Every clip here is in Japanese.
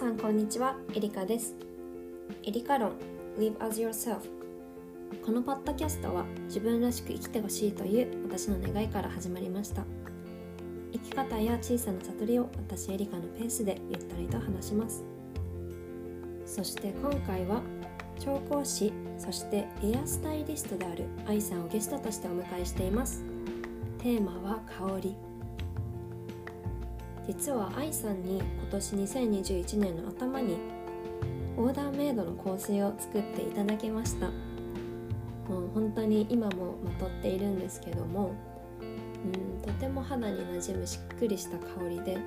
さんこんにちは。エリカです。エリカ論。Live as yourself このポッドキャストは自分らしく生きてほしいという私の願いから始まりました。生き方や小さな悟りを私エリカのペースでゆったりと話します。そして今回は調香師そしてエアスタイリストである愛さんをゲストとしてお迎えしています。テーマは香り。実は愛さんに今年2021年の頭にオーダーメイドの香水を作っていただきました。もう本当に今もまとっているんですけどもうんとても肌になじむしっくりした香りで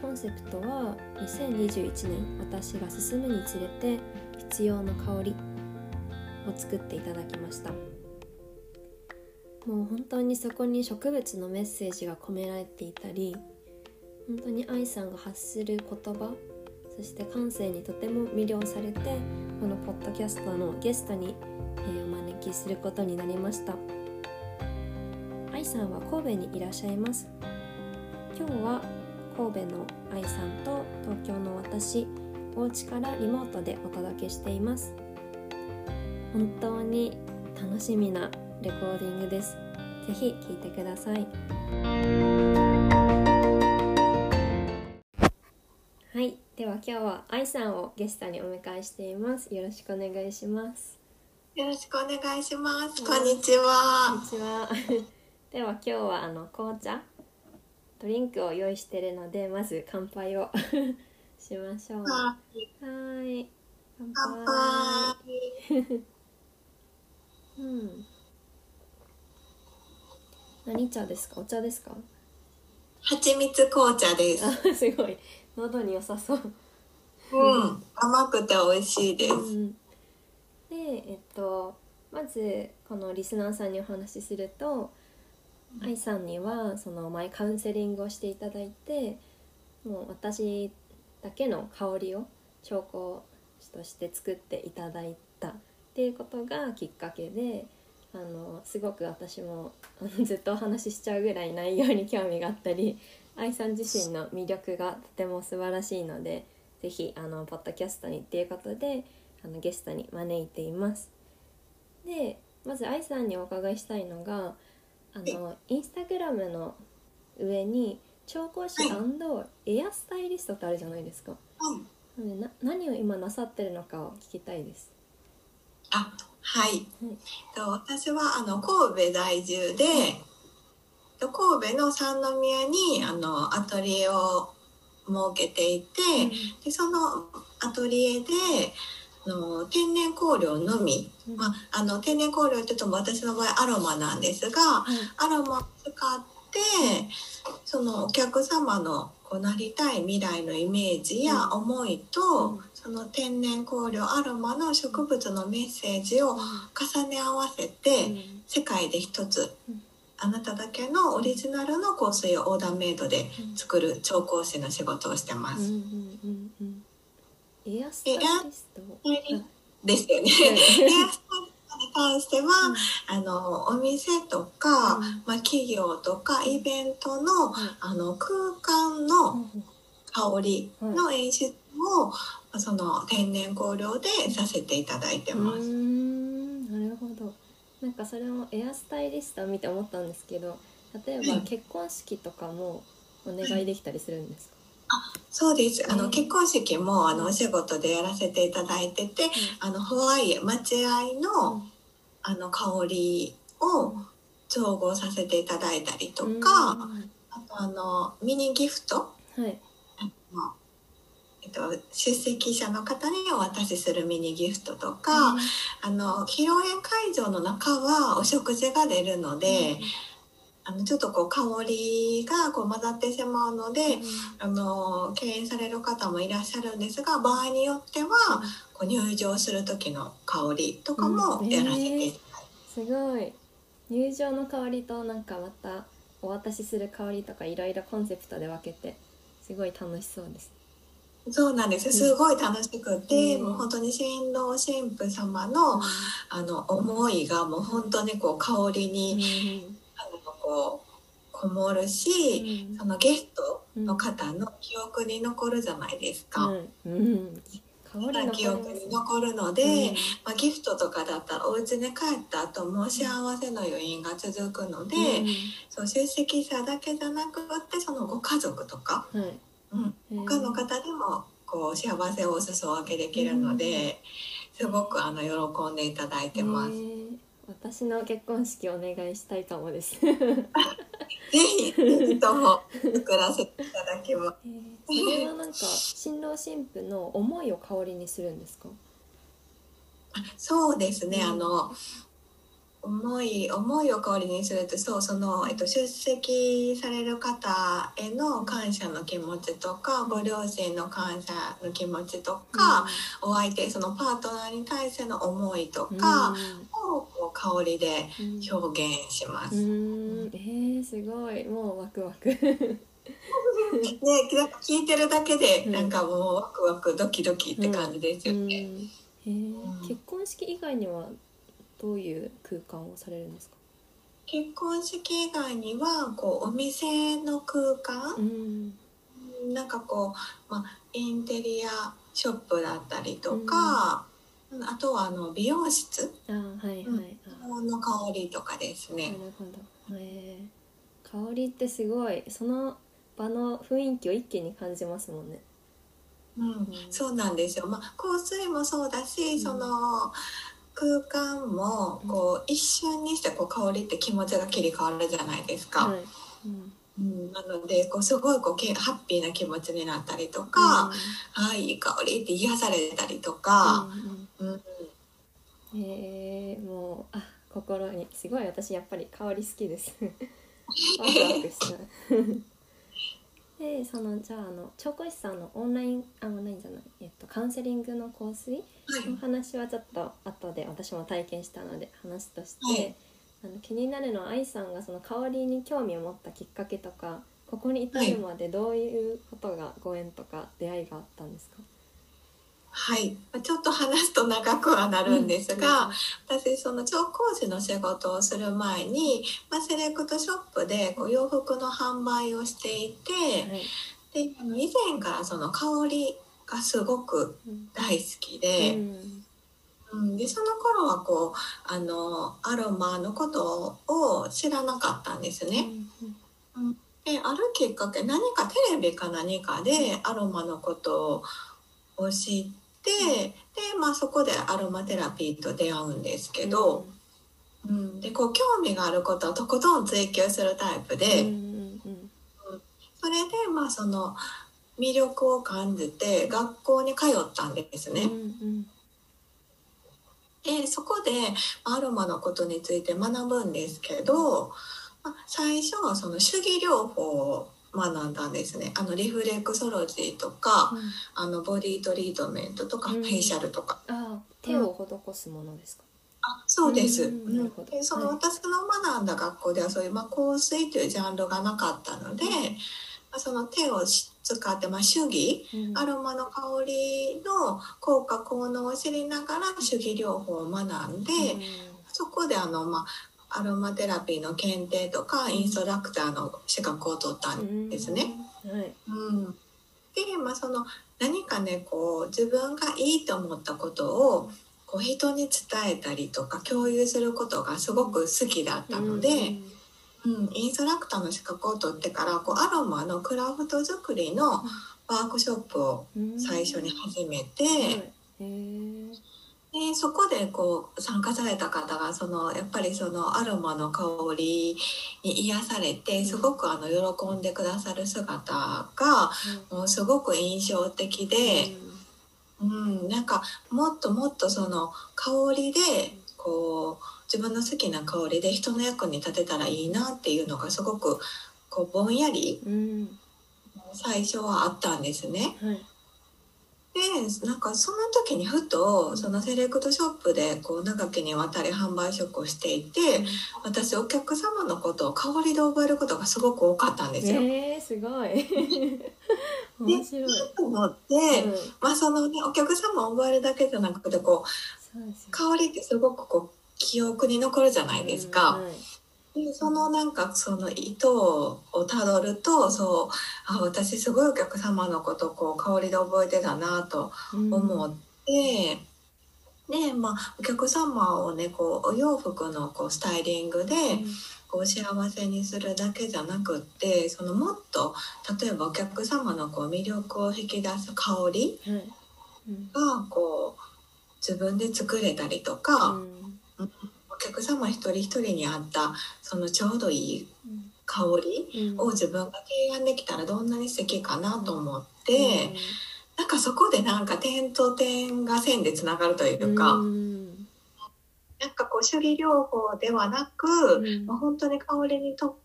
コンセプトは2021年私が進むにつれて必要な香りを作っていただきました。もう本当にそこに植物のメッセージが込められていたり本当に愛さんが発する言葉そして感性にとても魅了されてこのポッドキャストのゲストに、えー、お招きすることになりました。愛さんは神戸にいらっしゃいます。今日は神戸の愛さんと東京の私お家からリモートでお届けしています。本当に楽しみなレコーディングです。ぜひ聴いてください。はいでは今日は愛さんをゲストにお迎えしています。よろしくお願いします。よろしくお願いします。こんにちは。こんにちは。では今日はあの紅茶ドリンクを用意しているのでまず乾杯を しましょう。はい。乾杯。うん。何茶ですか？お茶ですか？蜂蜜紅茶です。あすごい。喉に良さそう。うん。甘くて美味しいです、うん、でえっとまずこのリスナーさんにお話しすると愛さんにはその前カウンセリングをしていただいてもう私だけの香りを調香師として作っていただいたっていうことがきっかけであのすごく私もずっとお話ししちゃうぐらい内容に興味があったり 愛さん自身の魅力がとても素晴らしいので是非あのポッドキャストにっていうことであのゲストに招いています。でまず愛さんにお伺いしたいのがあのインスタグラムの上に調香師エアスタイリストってあるじゃないですか。うん、な何を今なさってるのかを聞きたいです。あはい、はい。と私はあの神戸在住で、と神戸の三宮にあのアトリエを設けていて、でそのアトリエであの天然香料のみ、うん。まあ、あの天然香料って言っても私の場合アロマなんですが、はい。アロマを使ってそのお客様のこうなりたい未来のイメージや思いと、うんその天然香料アロマの植物のメッセージを重ね合わせて、うん。世界で一つ、うん。あなただけのオリジナルの香水をオーダーメイドで作る調香師の仕事をしてます。うんうんうんうん。エアスタイリスト？イですよね。はい。ヘアスタイリストに関しては、あのお店とか、うん。まあ、企業とかイベントの,、はいあの空間の香りの演出を、その天然香料でさせていただいてます。んなるほど。なんかそれをエアスタイリストを見て思ったんですけど例えばうん結婚式とかもお願いできたりするんですか、そうです。あの、うん結婚式もあのお仕事でやらせていただいてて、あのホワイエ待合の、うん。あの香りを調合させていただいたりとうん。か、あとあのミニギフト？はいえっと、出席者の方にお渡しするミニギフトとか、あの披露宴会場の中はお食事が出るので、あのちょっとこう香りがこう混ざってしまうので、あの敬遠される方もいらっしゃるんですが場合によってはこう入場する時の香りとかもやらせていただいて、すごい。入場の香りとなんかまたお渡しする香りとかいろいろコンセプトで分けてすごい楽しそうですそうなんです。すごい楽しくて、うん。もう本当に新郎新婦様のあの思いがもう本当にこう香りに、あのこうこもるし、うん。そのゲストの方の記憶に残るじゃないですか。うん、記憶に残るので、まあ、ギフトとかだったらお家に帰った後も幸せの余韻が続くので、そう出席者だけじゃなくってそのご家族とか、うん、他の方でもこう幸せをお裾分けできるので、すごくあの喜んでいただいてます。えー私の結婚式お願いしたいかもです。ぜひぜひとも作らせていただきます。えーそれはなんか新郎新婦の思いを香りにするんですか？そうですね、うんあの思い思いを香りにするとそうその、えっと、出席される方への感謝の気持ちとかご両親の感謝の気持ちとか、お相手そのパートナーに対しての思いとうん、かをこう香りでうん。表現します。うん、えー、すごい。もうワクワク。ね、聞いてるだけでうん。なんかもうワクワクドキドキって感じですよね。うん。え結婚式以外にはどういう空間をされるんですか？結婚式以外にはこうお店の空間、うん、なんかこう、まあ、インテリアショップだったりとか、うんあとはあの美容室？あーはいはい、うんあの香りとかですなね。るほど。えー、香りってすごいその場の雰囲気を一気に感じますもんね。うん、そうなんですよ。まあ、香水もそうだし、うんその空間もこう一瞬にしてこう香りって気持ちが切り替わるじゃないですか。はい。うん。うん、なのでこうすごいこうけハッピーな気持ちになったりとか、あいい香りって癒されたりとか、うんうん。うん。えー、もうあ心にすごい私やっぱり香り好きです。ワクワクしちゃうでそのじゃああの調香師さんのオンラインあオンラインじゃない、えっと、カウンセリングの香水はい。の話はちょっと後で私も体験したので話として、はい。あの気になるのは愛さんがその香りに興味を持ったきっかけとかここに至るまでどういうことがご縁とか出会いがあったんですか、はい、まあちょっと話すと長くはなるんですが、私その調香師の仕事をする前に、まあ、セレクトショップでこう洋服の販売をしていて、はい、で以前からその香りがすごくうん大好きで,、うん。うん、でその頃はこうあのアロマのことを知らなかったんですね。であるきっかけ何かテレビか何かでアロマのことを知ってで、まあ、そこでアロマテラピーと出会うんですけど、うん、でこう興味があることをとことん追求するタイプで、うんうん。うん。それでまあその魅力を感じて学校に通ったんですね。うんうん。でそこでアロマのことについて学ぶんですけど、まあ、最初はその手技療法を学んだんですね。あのリフレクソロジーとかうん。あのボディトリートメントとかうん。フェイシャルとか、あ手を施すものですか？あそうです、うんうんなるほど。でそのはい。私の学んだ学校ではそういう、まあ、香水というジャンルがなかったので、まあ、その手をし使って、まあ、手技うん。アロマの香りの効果効能を知りながら手技療法を学んで、そこであの、まあ、アロマテラピーの検定とかインストラクターの資格を取ったんですね。うん。はい。うん、で、まあ、その何かねこう自分がいいと思ったことをこう人に伝えたりとか共有することがすごく好きだったので、うんインストラクターの資格を取ってからこうアロマのクラフト作りのワークショップをうん最初に始めて。はいへえ。でそこでこう参加された方がそのやっぱりそのアロマの香りに癒されてすごくあの喜んでくださる姿がもうすごく印象的で、うん、なんかもっともっとその香りでこう自分の好きな香りで人の役に立てたらいいなっていうのがすごくこうぼんやり。最初はあったんですね。はい。でなんかその時にふとそのセレクトショップでこう長きにわたり販売職をしていて私お客様のことを香りで覚えることがすごく多かったんですよ。ええすごい。面白い。と思って、うんまあそのねお客様を覚えるだけじゃなくてこうそうですよ香りってすごくこう記憶に残るじゃないですか。うんはい。でそのなんかその意図をたどるとそうあ私すごいお客様のことこう香りで覚えてたなと思って、でまあお客様をねこうお洋服のこうスタイリングでこう幸せにするだけじゃなくってそのもっと例えばお客様のこう魅力を引き出す香りがこう自分で作れたりとうか、ん。お客様一人一人に合ったそのちょうどいい香りうん。を自分が提案できたらどんなに素敵かなと思って、なんかそこでなんか点と点が線でつながるというか、うん。なんかこう処理療法ではなく、うん。まあ、本当に香りに特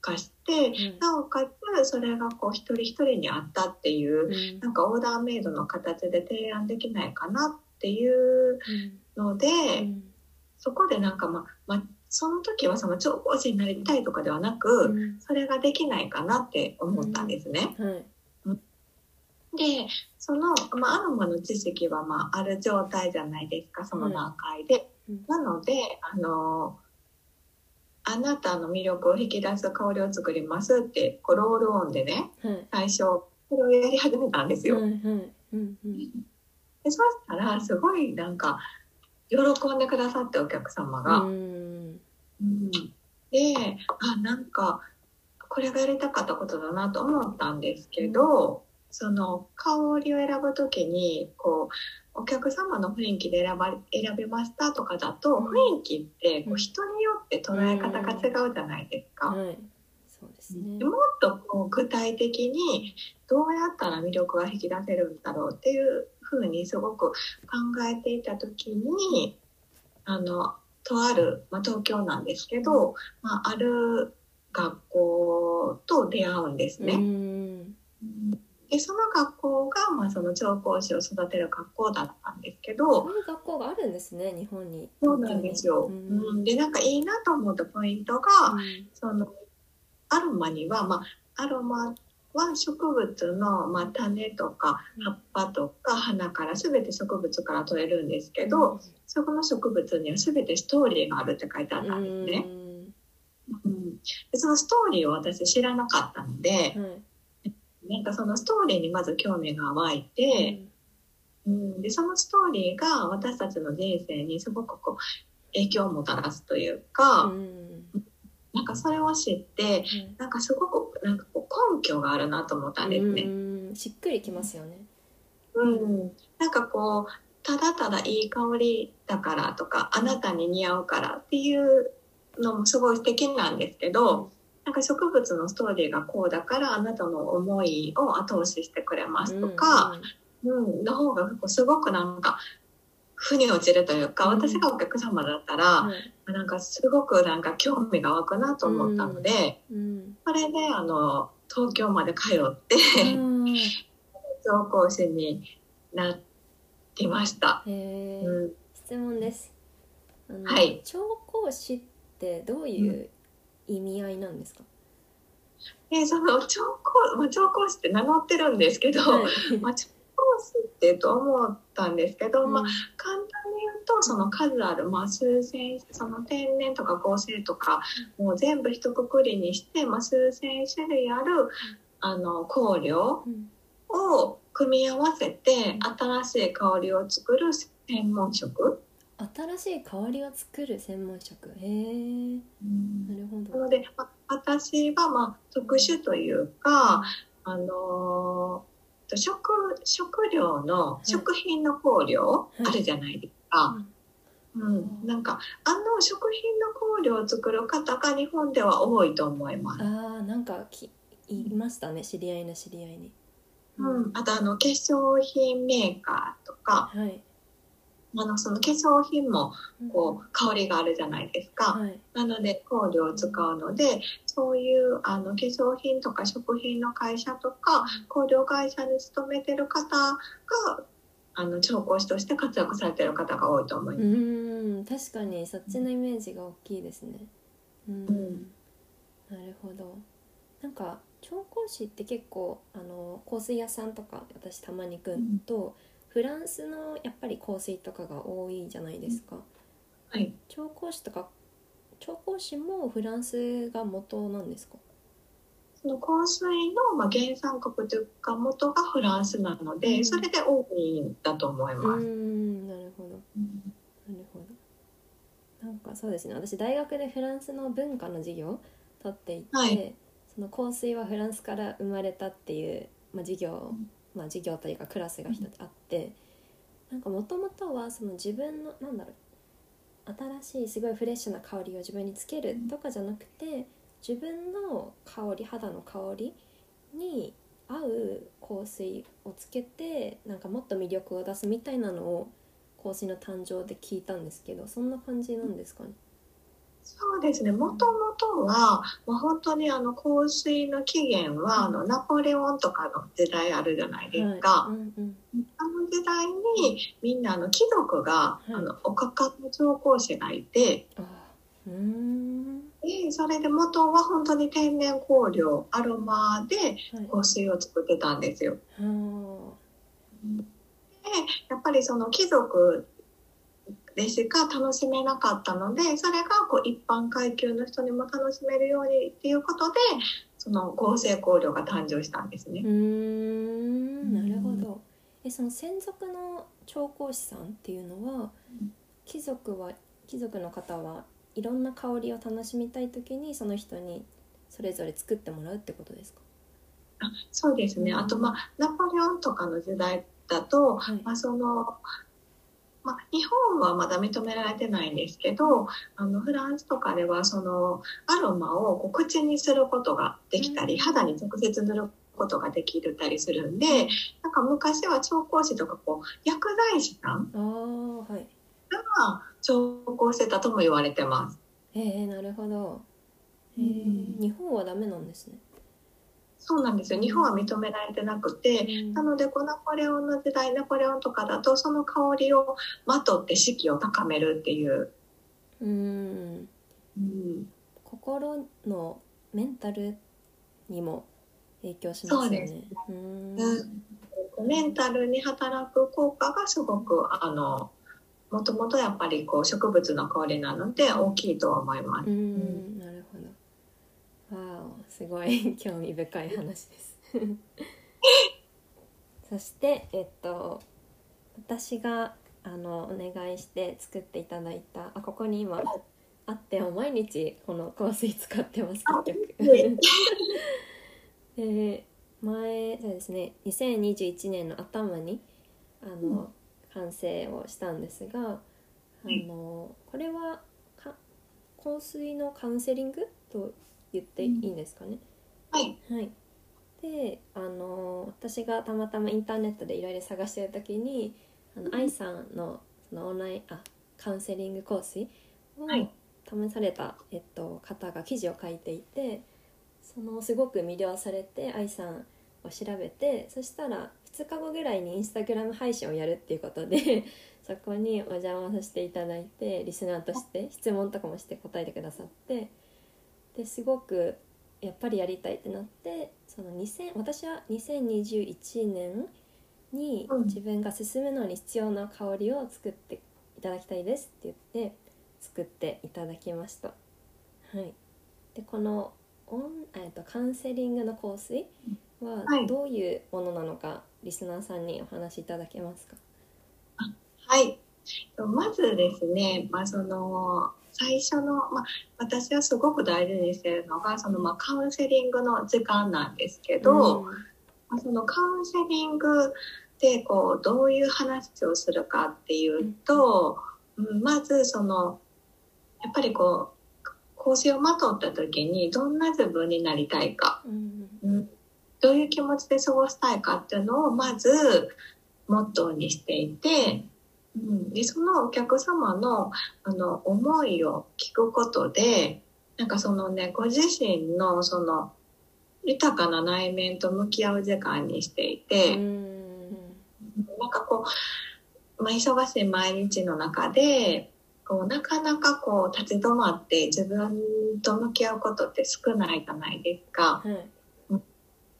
化して、うん。なおかつそれがこう一人一人に合ったっていう、うん。なんかオーダーメイドの形で提案できないかなっていうので、うんそこでなんかまあ、まあ、その時はその調香師になりたいとかではなく、うん。それができないかなって思ったんですね。はい。でその、まあ、アロマの知識は、まあ、ある状態じゃないですかその段階で。うん。なのであのあなたの魅力を引き出す香りを作りますってこうロールオンでねはい。最初これをやり始めたんですよ。でそしたらすごいなんか喜んでくださってお客様が。うん。うん。であなんかこれがやりたかったことだなと思ったんですけど、その香りを選ぶ時にこうお客様の雰囲気で選ば選びましたとかだとうん。雰囲気ってこううん。人によって捉え方が違うじゃないですか。はい。そうですね。でもっとこう具体的にどうやったら魅力が引き出せるんだろうっていうふうにすごく考えていた時にあのとある、まあ、東京なんですけど、まあ、ある学校と出会うんですうね。ん。でその学校が、まあ、その調香師を育てる学校だったんですけどそういう学校があるんですね日本に。そうなんですよ。うん。うん、でなんかいいなと思ったポイントが、うん。そのアロマには、まあ、アロマは植物の、まあ、種とか葉っぱとか花から全て植物から取れるんですけど、そこの植物には全てストーリーがあるって書いてあったんですね。うん、でそのストーリーを私知らなかったのでうなんかそのストーリーにまず興味が湧いて、うん、でそのストーリーが私たちの人生にすごくこう影響をもたらすというか、うん。なんかそれを知ってなんかすごくなんかこう根拠があるなと思ったんですね。うん。しっくりきますよね。うん、なんかこうただただいい香りだからとかあなたに似合うからっていうのもすごい素敵なんですけどなんか植物のストーリーがこうだからあなたの思いを後押ししてくれますとか、うん。の方がすごくなんか腑に落ちるというかうん。私がお客様だったらはいなんかすごくなんか興味が湧くなと思ったので。うん。それであの東京まで通ってうん。調香師になってました。うん、質問です。はい。調香師ってどういう意味合いなんですか、でその調香、まあ、調香師って名乗ってるんですけど、はい。まあ、調香師ってと思ったんですけど、まあ、うん簡単にとその数ある、まあ、数千その天然とか合成とかもう全部一括りにして、まあ、数千種類あるあの香料うん。を組み合わせて新しい香りを作る専門職。新しい香りを作る専門職？へえ。なるほど。なので、まあ、私はまあ特殊というか、あのー食食料のい。食品の香料はい。あるじゃないですか。うん、なんかあの食品の香料を作る方が日本では多いと思います。ああなんかきいましたね知り合いの知り合いにうん、あとあの化粧品メーカーとかはいあのその化粧品もこう香りがあるじゃないですか。はいなので香料を使うのでそういうあの化粧品とか食品の会社とか香料会社に勤めてる方があの調香師として活躍されてる方が多いと思いうます。ーん確かにそっちのイメージが大きいですね。うん、うん。なるほど。なんか調香師って結構あの香水屋さんとか私たまに行くと、フランスのやっぱり香水とかが多いじゃないですか、はい、調香師とか調香師もフランスが元なんですか？その香水の、まあ、原産国というか元がフランスなので、うん。それで多いんだと思いうます。んなるほど。なるほど。なんかそうですね。私大学でフランスの文化の授業を取っていて、はい。その香水はフランスから生まれたっていう、まあ、授業、まあ、授業というかクラスが一つあって、なんかもともとはその自分のなんだろう新しいすごいフレッシュな香りを自分につけるとかじゃなくて自分の香り肌の香りに合う香水をつけてなんかもっと魅力を出すみたいなのを香水の誕生で聞いたんですけどそんな感じなんですかね？そうですね。もともとは、まあ、本当にあの香水の起源は、あのナポレオンとかの時代あるじゃないですか。はいうんうんあの時代にみんなあの貴族が、いあのおかかの調香師がいて、あうーんでそれで元は本当に天然香料アロマではい。香水を作ってたんですよ。はでやっぱりその貴族でしか楽しめなかったのでそれがこう一般階級の人にも楽しめるようにっていうことでその合成香料が誕生したんですね。うー。ん。なるほど。えその専属の調香師さんっていうのはうん。貴族は貴族の方はいろんな香りを楽しみたい時にその人にそれぞれ作ってもらうってことですか？あそうですね。あとまあナポレオンとかの時代だと、はい。まあ、その、まあ、日本はまだ認められてないんですけどあのフランスとかではそのアロマをこう口にすることができたり、うん。肌に直接塗ることができたりするんでなんか昔は調香師とかこう薬剤師さんああはいが調香してたとも言われてます。へえなるほど。へえうん日本はダメなんですね。そうなんですよ。日本は認められてなくて、うん。なのでこうナポレオンの時代ナポレオンとかだとその香りをまとって士気を高めるっていう、うん。うん、心のメンタルにも影響しますよね。そうですうん。メンタルに働く効果がすごくあのもともとやっぱりこう植物の香りなので大きいとは思います。うんなるほど。わおすごい興味深い話です。そしてえっと私があのお願いして作っていただいたあここに今あって毎日この香水使ってます結局。で前そうですね2021年の頭にあの、完成をしたんですがあのこれはか香水のカウンセリングと言っていいんですかね、はい、はい。であの私がたまたまインターネットでいろいろ探してる時にあの愛さんのそのオンラインあカウンセリング香水をはい。試された、えっと、方が記事を書いていてそのすごく魅了されて愛さんを調べてそしたら2日後ぐらいにインスタグラム配信をやるっていうことで そこにお邪魔させていただいてリスナーとして質問とかもして答えてくださってですごくやっぱりやりたいってなってその2000私は2021年にうん自分が進むのに必要な香りを作っていただきたいですって言って作っていただきました。はい、でこのオン、えっとカウンセリングの香水ははい。どういうものなのか、リスナーさんにお話しいただけますか？はい。まずですね、まあ、その最初の、まあ、私はすごく大事にしてるのがその、まあ、カウンセリングの時間なんですけど、うん。まあ、そのカウンセリングでこうどういう話をするかっていうと、うん、まずそのやっぱりこう香水をまとった時にどんな自分になりたいか、うん。うん、どういう気持ちで過ごしたいかっていうのをまずモットーにしていて、うん、でそのお客様のあの思いを聞くことでなんかそのねご自身のその豊かな内面と向き合う時間にしていて、うん。なんかこう、まあ、忙しい毎日の中でこうなかなかこう立ち止まって自分と向き合うことって少ないじゃないですか。はい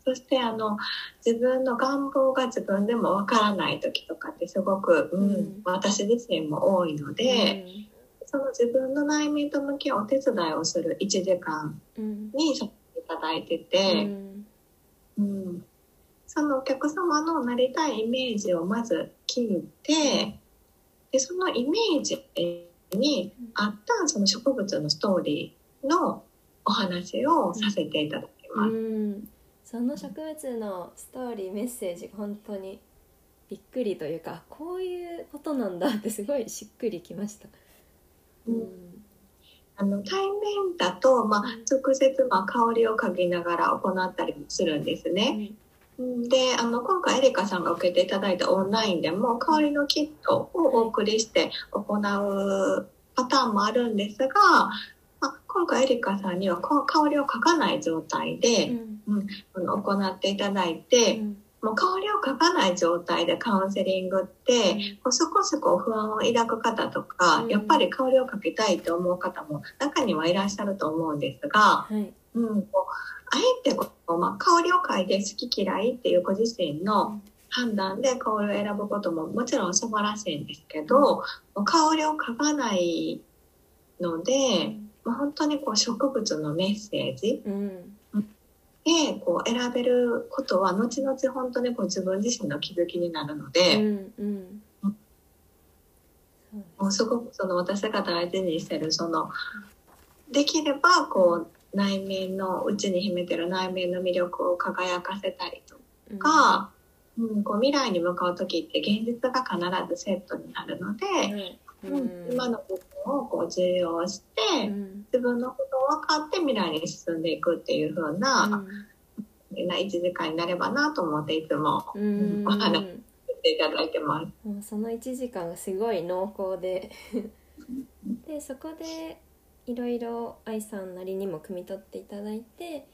そしてあの自分の願望が自分でもわからない時とかってすごく、うんうん。私自身も多いので、その自分の内面と向き合うお手伝いをする1時間うん。にさせていただいてうて、ん。うん。そのお客様のなりたいイメージをまず聞いてでそのイメージに合ったその植物のストーリーのお話をさせていただきうます。んその植物のストーリーメッセージが本当にびっくりというかこういうことなんだってすごいしっくりきました。うんあの対面だと、まあ、直接、まあ、香りを嗅ぎながら行ったりもするんですね。うんであの今回エリカさんが受けていただいたオンラインでも香りのキットをお送りして行うパターンもあるんですが、まあ、今回エリカさんにはこう香りを嗅かない状態うで、んあの行っていただいて、うん。もう香りを嗅かない状態でカウンセリングって、こう少しこう不安を抱く方とか、うん。やっぱり香りをかけたいと思う方も中にはいらっしゃると思うんですが、はい。うん、こうあえてこう、まあ、香りを嗅いで好き嫌いっていうご自身の判断で香りを選ぶことももちろん素晴らしいんですけど、香りを嗅がないので、まあ、本当にこう植物のメッセージうん。でこう選べることは後々本当にこう自分自身の気づきになるので。うんうん。もうすごくその私が大事にしてるそのできればこう内面の内に秘めてる内面の魅力を輝かせたりとうん。か、うん、こう未来に向かう時って現実が必ずセットになるので、はいうん。今の部分をこう重要して、うん。自分のことを分かって未来に進んでいくっていう風な、な1時間になればなと思っていつもうん。お話ししていただいてます。もうその1時間がすごい濃厚で。でそこでいろいろ愛さんなりにも汲み取っていただいて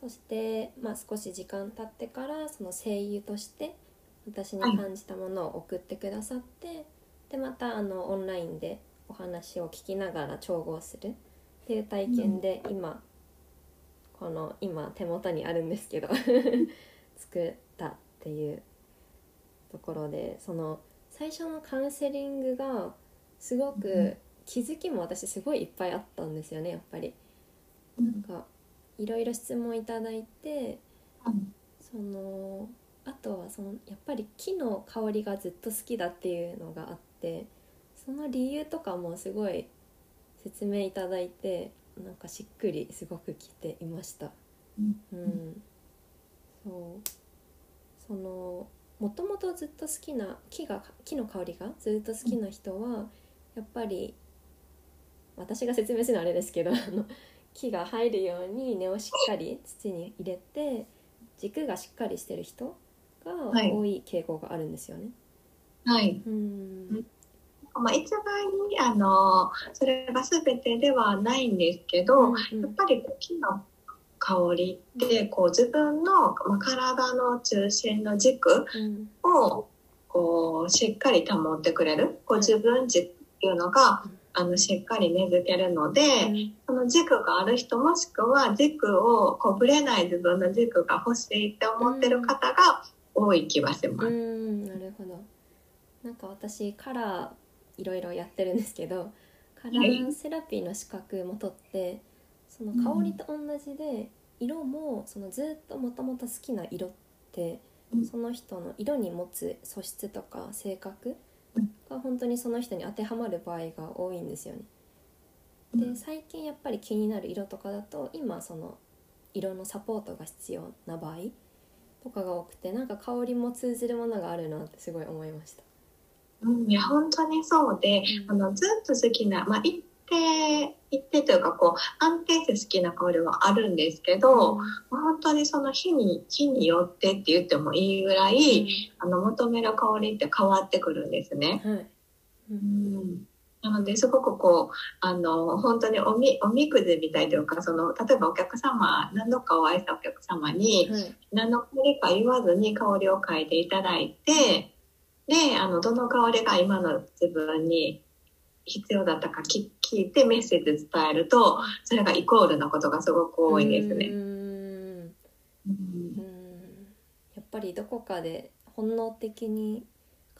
そして、まあ、少し時間経ってからその声優として私に感じたものを送ってくださって、でまたあのオンラインでお話を聞きながら調合するっていう体験で、今この今手元にあるんですけど 作ったっていうところでその最初のカウンセリングがすごく気づきも私すごいいっぱいあったんですよねやっぱり。なんかいろいろ質問いただいてうん。そのあとはそのやっぱり木の香りがずっと好きだっていうのがあってその理由とかもすごい説明いただいてなんかしっくりすごくきていました。うんうん、そうそのもともとずっと好きな木が木の香りがずっと好きな人はやっぱり私が説明するのはあれですけどあの木が入るように根をしっかり土に入れて軸がしっかりしてる人がはい多い傾向があるんですよね。はいうん。まあ、一概にあのそれが全てではないんですけど、うんやっぱり木の香りってこう自分のまあ体の中心の軸うん。をこうしっかり保ってくれる。こう自分軸っていうのがうんあのしっかり根付けるので、うん。その軸がある人もしくは軸をこうぶれない自分の軸が欲しいって思ってる方が多い気はします。うん。なるほどなんか私カラーいろいろやってるんですけどカラーセラピーの資格も取ってその香りと同じで色もそのずっともともと好きな色ってうんその人の色に持つ素質とか性格うんが本当にその人に当てはまる場合が多いんですよね。で最近やっぱり気になる色とかだと今その色のサポートが必要な場合とかが多くてなんか香りも通ずるものがあるなってすごい思いました。うん、いや本当にそうで、うん。あのずっと好きな、まあ、一定一定というかこう安定して好きな香りはあるんですけど、まあ本当にその日に日によってって言ってもいいぐらい、あの求める香りって変わってくるんですね。うんはい、ううんん。なのですごくこうあの本当におみおみくじみたいというかその例えばお客様何度かお会いしたお客様にはい。何の香りか言わずに香りを嗅いでいただいてであのどの香りが今の自分に必要だったか聞聞いてメッセージ伝えるとそれがイコールなことがすごく多いですね。やっぱりどこかで本能的に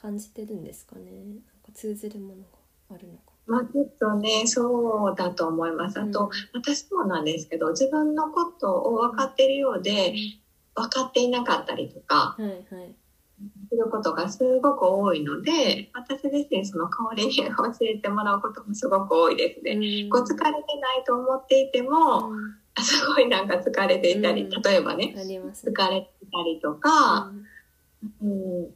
感じてるんですかね。なんか通ずるものがあるのか。まあ、きっとね、そうだと思います。あと、うん。私もなんですけど、自分のことを分かってるようで、分かっていなかったりとか、はいはいすることがすごく多いので、私自身その代わりに教えてもらうこともすごく多いですね。うん。こう疲れてないと思っていても、うん。すごいなんか疲れていたり、うん。例えばね、あります。疲ねれていたりとか、うん。うん、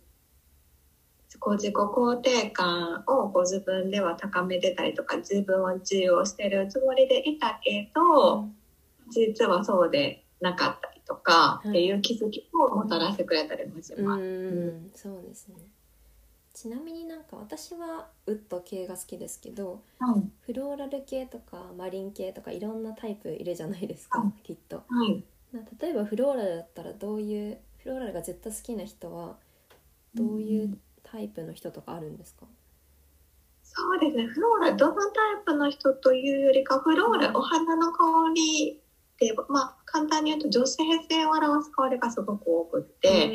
こう自己肯定感をこう自分では高めてたりとか自分を重要してるつもりでいたけど、実はそうでなかった。りとかっていう気づきをもたらしてくれたりもしうん、ます。うん。そうですね。ちなみになんか私はウッド系が好きですけどうんフローラル系とかマリン系とかいろんなタイプいるじゃないですか、うんきっと。はい。な例えばフローラルだったらどういうフローラルが絶対好きな人はどういうタイプの人とかあるんですか、そうですね。フローラル、どのタイプの人というよりか、フローラル、お花の香りって、まあ、簡単に言うと女性性を表す香りがすごく多くって、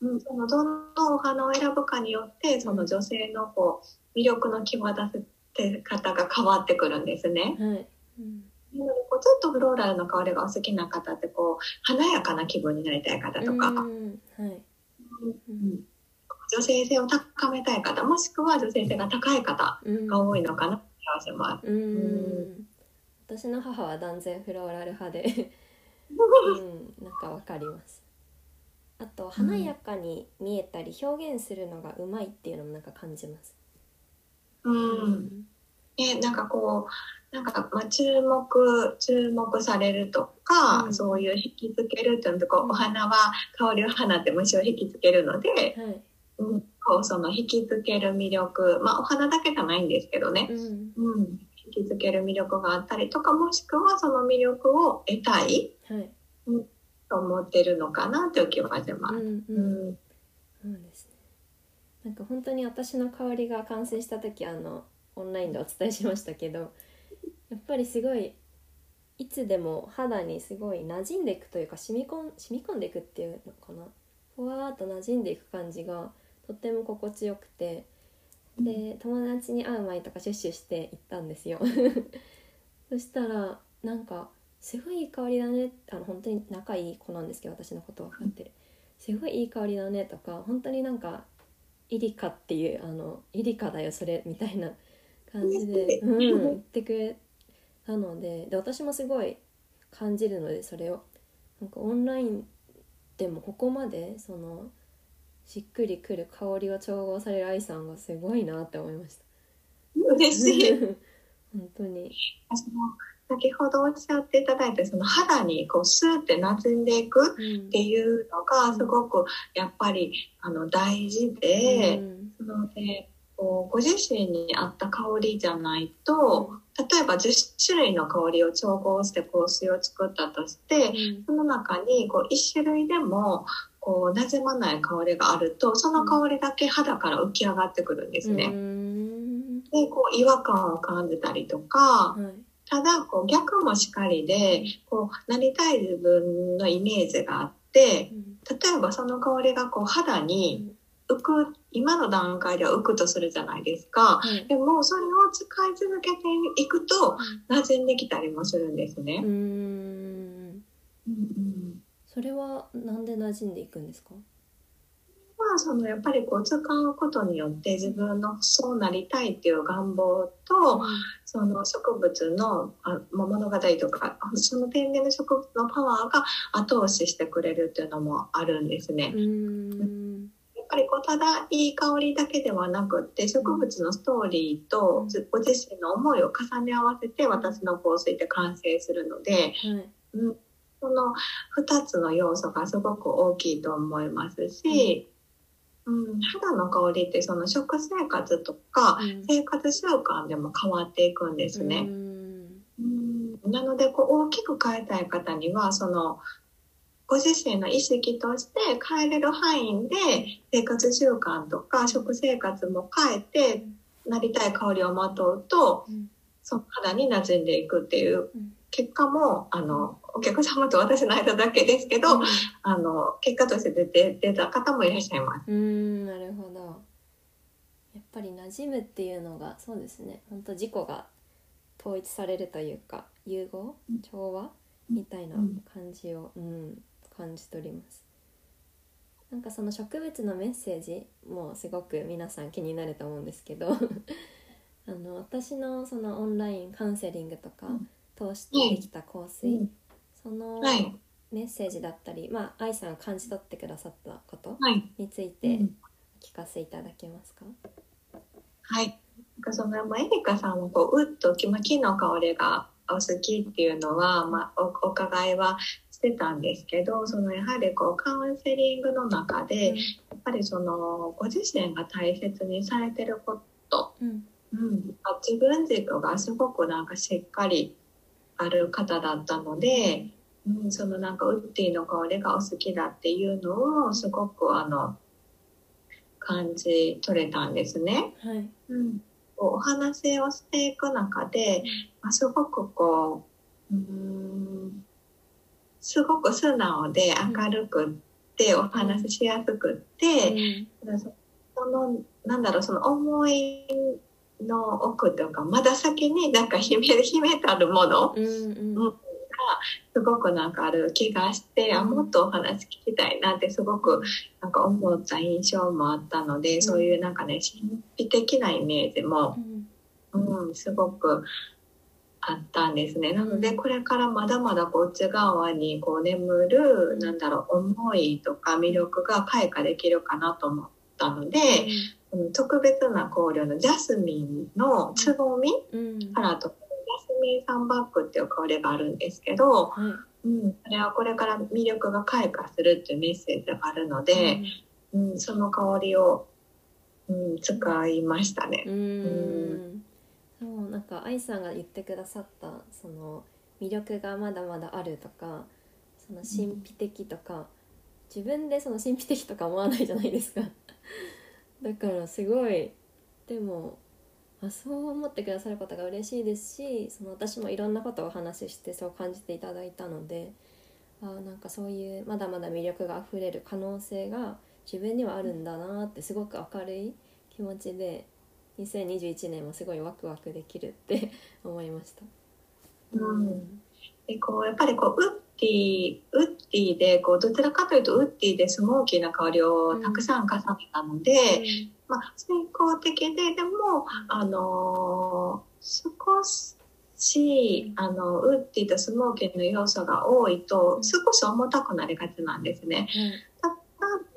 うん、そのどのお花を選ぶかによって、その女性のこう、魅力の際立て方が変わってくるんですね。うん、はい、うん。なのでこうずっとフローラルの香りがお好きな方って、こう、華やかな気分になりたい方とか、うん。はい、うん。女性性を高めたい方、もしくは女性性が高い方うんが多いのかなって気がします。うん私の母は断然フローラル派でうん、なんかわかります。あと華やかに見えたり表現するのがうまいっていうのもなんか感じます。うん。ね、なんかこう、なんか、まあ、注目、注目されるとか、うん。そういう引きつけるっていうのと、こうん。う、お花は香りを放って虫を引きつけるので、はい。うん、こう、その引きつける魅力、まあ、お花だけじゃないんですけどね、うん。うん、引きつける魅力があったりとか、もしくはその魅力を得たいはいと思ってるのかなという気はします。うんううんん。そうですねなんか本当に私の香りが完成した時あのオンラインでお伝えしましたけどやっぱりすごいいつでも肌にすごい馴染んでいくというか染み込ん染み込んでいくっていうのかなふわーっと馴染んでいく感じがとっても心地よくてで友達に会う前とかシュッシュして行ったんですよ。そしたらなんか「すごいいい香りだね」あの本当に仲いい子なんですけど私のこと分かって「すごいいい香りだね」とか本当になんか「イリカっていうあのイリカだよそれ」みたいな感じで、うん、言ってくれたので。で私もすごい感じるのでそれを。なんかオンラインでもここまでそのしっくりくる香りを調合される愛さんがすごいなって思いました。嬉しい。本当に。その先ほどおっしゃっていただいたその肌にこうスーって馴染んでいくうんっていうのがすごくやっぱりあの大事で、そのでこうご自身に合った香りじゃないと例えば10種類の香りを調合して香水を作ったとしてその中にこう1種類でもこう馴染まない香りがあるとその香りだけ肌から浮き上がってくるんですね。うん。でこう違和感を感じたりとかはい。ただこう逆もしかりでこうなりたい自分のイメージがあって例えばその香りがこう肌に浮く今の段階では浮くとするじゃないですか。はい。でもそれを使い続けていくと馴染んできたりもするんですね。うんそれはなんで馴染んでいくんですか？まあそのやっぱりこう使うことによって自分のそうなりたいっていう願望とその植物の物語とかその天然の植物のパワーが後押ししてくれるっていうのもあるんですね。うん。やっぱりこうただいい香りだけではなくって植物のストーリーとずご自身の思いを重ね合わせて私の香水って完成するのではいその2つの要素がすごく大きいと思いますし、うん、肌の香りってその食生活とか生活習慣でも変わっていくんですね。うん。なのでこう大きく変えたい方にはそのご自身の意識として変えれる範囲で生活習慣とか食生活も変えてなりたい香りをまとうとうん。その肌に馴染んでいくっていううん結果もあのお客様と私の間だけですけど、うん。あの結果として出て出た方もいらっしゃいます。うんなるほど。やっぱり馴染むっていうのがそうですね。本当自己が統一されるというか融合調和みたいな感じを、うん、感じ取ります。なんかその植物のメッセージもすごく皆さん気になると思うんですけど あの私のそのオンラインカウンセリングとか通してできた香水、そのはい。メッセージだったり、まあ愛さんが感じ取ってくださったことはい。についてうん。聞かせいただけますか、はい。なんかその、まあ、エリカさんもこう、うっと木木の香りがお好きっていうのは、まあ、おお伺いはしてたんですけど、そのやはりこう、カウンセリングの中で、やっぱりその、ご自身が大切にされてること、うん。うん、自分軸がすごくなんかしっかりある方だったので、うん、そのなんかウッディの香りがお好きだっていうのをすごくあの感じ取れたんですね。はい。うん、お話をしていく中で、まあ、すごくこううーんすごく素直で明るくってお話ししやすくって、そのなんだろうその思いの奥とかまだ先になんか秘め秘めたるものうんうん。うんすごくなんかある気がして、あもっとお話聞きたいなってすごくなんか思った印象もあったので、そういうなんかね神秘的なイメージもう、んうん、すごくあったんですね。なのでこれからまだまだこう内側にこう眠るなん。だろう思いとか魅力が開花できるかなと思ったので、うん。特別な香料のジャスミンのつぼみうん。からとジャスミンサンバッグっていう香りがあるんですけど、はい。うん、それはこれから魅力が開花するっていうメッセージがあるので、うん。その香りを、うん、使いましたね。うん。うんなんか愛さんが言ってくださったその魅力がまだまだあるとかその神秘的とか、自分でその神秘的とか思わないじゃないですか だからすごいでもあそう思ってくださることが嬉しいですしその私もいろんなことをお話ししてそう感じていただいたのであなんかそういうまだまだ魅力があふれる可能性が自分にはあるんだなってすごく明るい気持ちで2021年もすごいワクワクできるって 思いました。うんでこうやっぱりこうウッディウッディでこうどちらかというとウッディでスモーキーな香りをたくさん重ねたので、まあ、先行的ででも、あのー少しあのウッディとスモーキーの要素が多いと少し重たくなりがちなんですね。ただ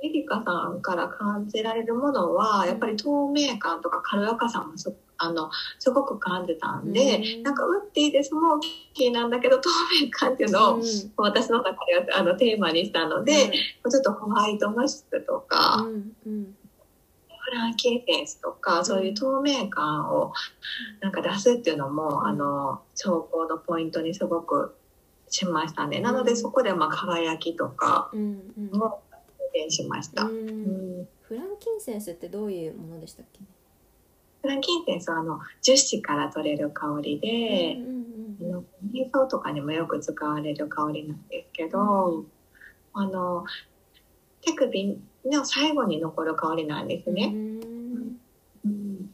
エリカさんから感じられるものはやっぱり透明感とか軽やかさもすあのすごく感じたんで、うん。なんかウッディでスモーキーなんだけど透明感っていうのを、うん。私の中ではあのテーマにしたので、ちょっとホワイトマスクとか、うんうん。フランキーセンスとか、そういう透明感をなんか出すっていうのも、うんあの、調香のポイントにすごくしましたね。なのでそこでまあ輝きとかうんうん。も表現しました。ううん。んフランキンセンスってどういうものでしたっけ？フランキーセンスはあの樹脂から取れる香りで、うんうんあの瞑想とかにもよく使われる香りなんですけど、あの手首の最後に残る香りなんですうんね。うんうん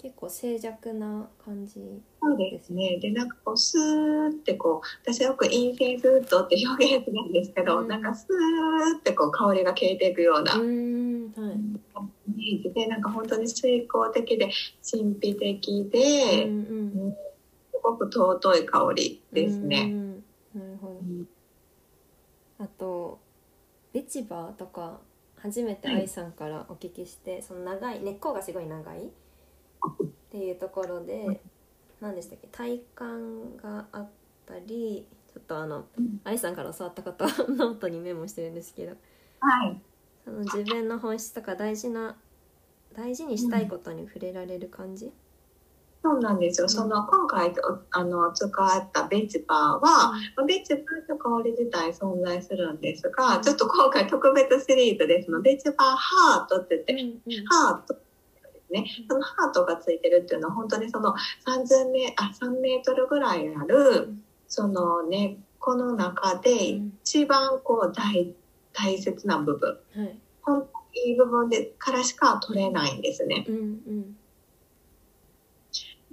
結構静寂な感じそうですね。で、なんかこう、スーってこう、私はよくインセンスウッドって表現するんですけど、うん。なんかスーってこう、香りが消えていくようなうんはい。イメージで、なんか本当に水光的で、神秘的うで、んうん。すごく尊い香りですうね。ん。なるほど。あとレチバーとか初めてはい。愛さんからお聞きして、その長い根っこがすごい長いっていうところで何でしたっけ？体感があったりちょっとあのうん。愛さんから教わったことは ノートにメモしてるんですけどはい。その自分の本質とか大事な大事にしたいことに触れられる感じ、そうなんですよ。その、今回、あの、使ったベチバーは、まあベチバーの香り自体存在するんですが、ちょっと今回特別シリーズですので、ベチバーハートって言って、うんうん。ハートね。そのハートがついてるっていうのは本当にその3000メあ3メートルぐらいあるその根っこの中で一番こう大大切な部分。はい本当にいい部分でからしか取れないんですね。うんうん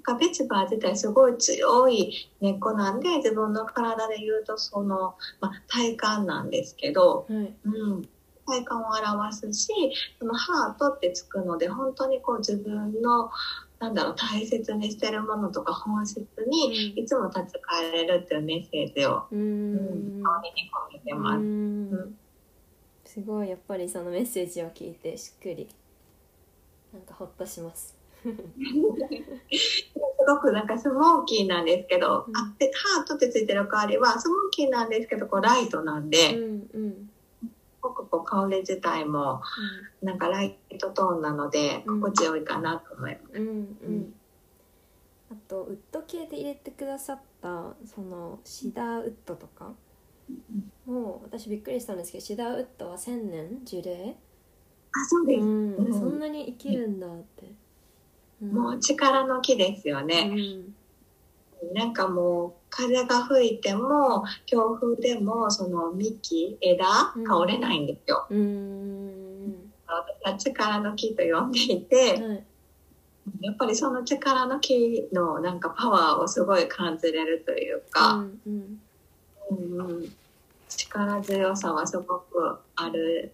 なんかベチバー自体すごい強い根っこなんで自分の体で言うとその、まあ、体感なんですけど、はいうん、体感を表すしそのハートってつくので本当にこう自分のなんだろう大切にしてるものとか本質にいつも立ち返れるっていうメッセージを、ううん。ん香りに込めてます。すごいやっぱりそのメッセージを聞いてしっくりなんかほっとします。すごくなんかスモーキーなんですけど、うん。あでハートってついてる代わりはスモーキーなんですけどこうライトなんで、うんうん。すごくこう香り自体もなんかライトトーンなのでうん。心地よいかなと思います。うんうん。あとウッド系で入れてくださったそのシダーウッドとかもう私びっくりしたんですけどシダーウッドは千年樹齢、あそうです、うん。うん。そんなに生きるんだって、うん。もう力の木ですようね。ん。なんかもう風が吹いても強風でもその幹枝が折れないんですよ。うん。私は力の木と呼んでいて、はい。やっぱりその力の木のなんかパワーをすごい感じれるといううか、んうんうん。うん力強さはすごくある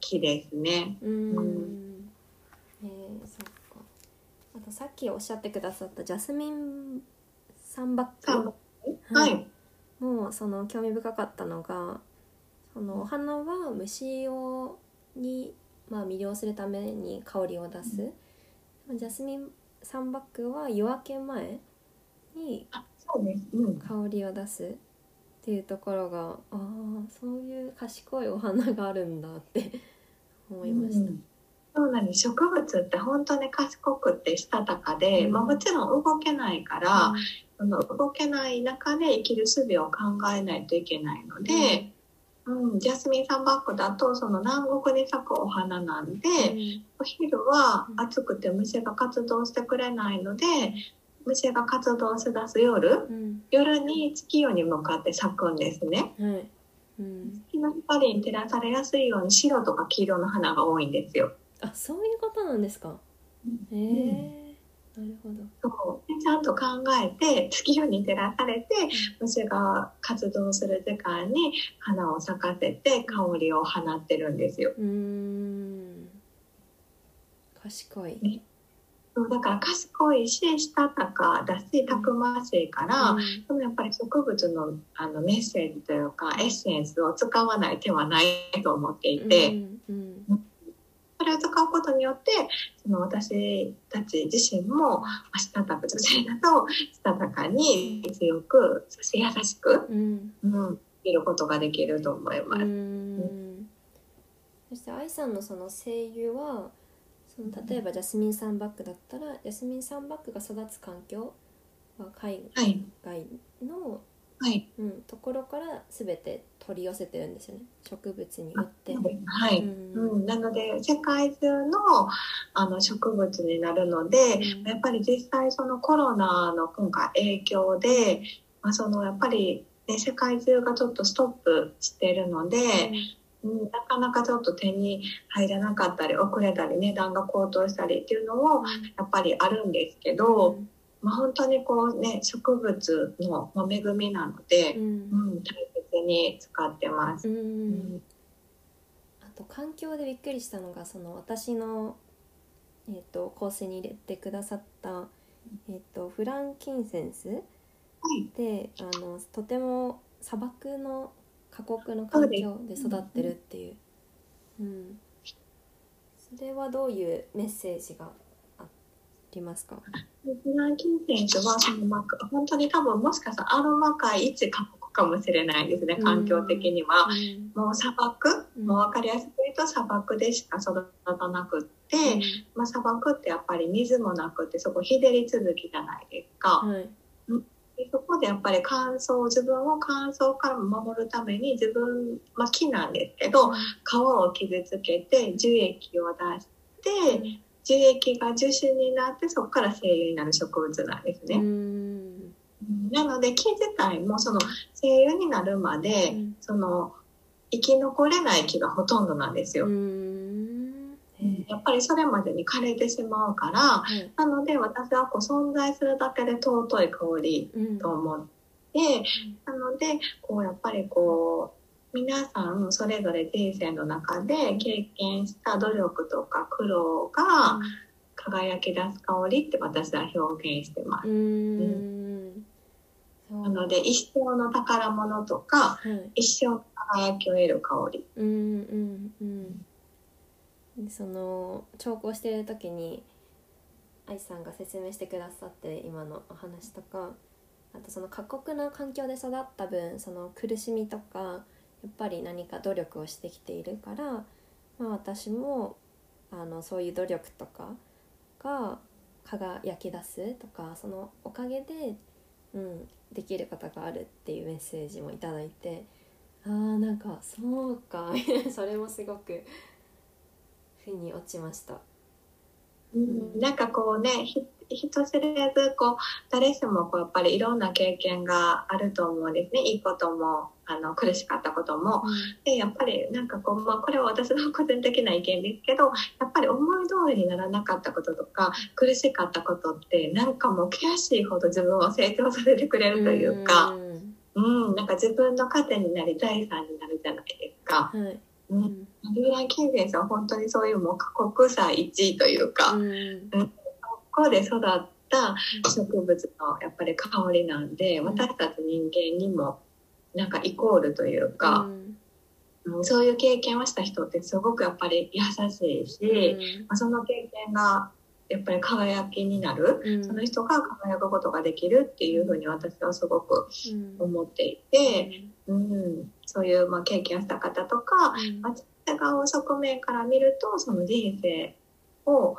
木ですね。うん。うん。えー、そっか。あとさっきおっしゃってくださったジャスミンサンバッサはい。もうその興味深かったのがそのお花は虫をに、まあ、魅了するために香りを出す、ジャスミンサンバックは夜明け前に。香りを出すっていうところがああそういう賢いお花があるんだって 思いました。うん。そうなんです。植物って本当に賢くてしたたかで、うん。まあ、もちろん動けないから、その動けない中で生きる術を考えないといけないので、うんジャスミンサンバックだとその南国に咲くお花なんで、お昼は暑くて虫が活動してくれないので虫が活動しだす夜うん。夜に月夜に向かって咲くんですね。うん、月の光に照らされやすいように白とか黄色の花が多いんですよ。あそういうことなんですか。へえなるほど。そう。でちゃんと考えて月夜に照らされて虫が活動する時間に花を咲かせて香りを放ってるんですよ。うーん。賢い、ね。そうだから賢いししたたかだしたくましいから、うん。でもやっぱり植物のあのメッセージというかエッセンスを使わない手はないと思っていて、うんうんそれを使うことによってその私たち自身もまあしたたく女性だとしたたかに強くそして優しく、うん。うん、生きることができると思います。うん。そして愛さんのその声優はその例えばジャスミンサンバックだったらジャスミンサンバックが育つ環境は海はい、外の、はい、うん、ところから全て取り寄せてるんですよね。植物によって。はい、うん。うん、なので世界中のあの植物になるので、うん。やっぱり実際そのコロナの今回影響で、まあ、そのやっぱり、ね、世界中がちょっとストップしてるので、うん、なかなかちょっと手に入らなかったり遅れたり値段が高騰したりっていうのもやっぱりあるんですけど、まあ、本当にこうね植物のまあ恵みなのでう、ん。うん、大切に使ってます。ううん。んあと環境でびっくりしたのがその私の、えー、と香水に入れてくださった、えー、とフランキンセンスはい。であのとても砂漠の過酷の環境で育ってるっていう、うん、それはどういうメッセージがありますか？フランキンセンスはその、まあ、本当に多分もしかしたらアロマ界一過酷かもしれないですね環境的には。うん。もう砂漠、うん。もう分かりやすく言うと砂漠でしか育たなくって、まあ、砂漠ってやっぱり水もなくてそこ日照り続きじゃないですか。はい。でそこでやっぱり乾燥自分を乾燥から守るために自分、まあ、木なんですけど皮を傷つけて樹液を出して樹液が樹脂になってそこから精油になる植物なんですうね。ん。なので木自体もその精油になるまで、うん。その生き残れない木がほとんどなんですよ。うん。やっぱりそれまでに枯れてしまうから、はい、なので私はこう存在するだけで尊い香りと思って、うん、なのでこうやっぱりこう皆さんそれぞれ人生の中で経験した努力とか苦労が輝き出す香りって私は表現してます。うん。なので一生の宝物とか、はい、一生の輝きを得る香り。うんうんうんその調校してる時に愛さんが説明してくださって今のお話とか。あとその過酷な環境で育った分その苦しみとかやっぱり何か努力をしてきているから、まあ、私もあのそういう努力とかが輝き出すとかそのおかげで、うん、できることがあるっていうメッセージも頂いてあーなんかそうか それもすごく腑に落ちました。うん、なんかこうね人知れずこう誰しもこうやっぱりいろんな経験があると思うんですね。いいこともあの苦しかったことも、うん、でやっぱりなんかこう、まあ、これは私の個人的な意見ですけどやっぱり思い通りにならなかったこととか苦しかったことってなんかもう悔しいほど自分を成長させてくれるというか、うん、うん、なんか自分の糧になり財産になるじゃないですか。はい。うん、リーラン・キンさん本当にそういうもう過酷さ1位というか、うん、ここで育った植物のやっぱり香りなんで、私たち人間にもなんかイコールというか、うん、そういう経験をした人ってすごくやっぱり優しいし、まあ、その経験がやっぱり輝きになる、うん、その人が輝くことができるっていうふうに私はすごく思っていて、うん、うん、そういうまあ経験をした方とか、うん、私が側面から見るとその人生を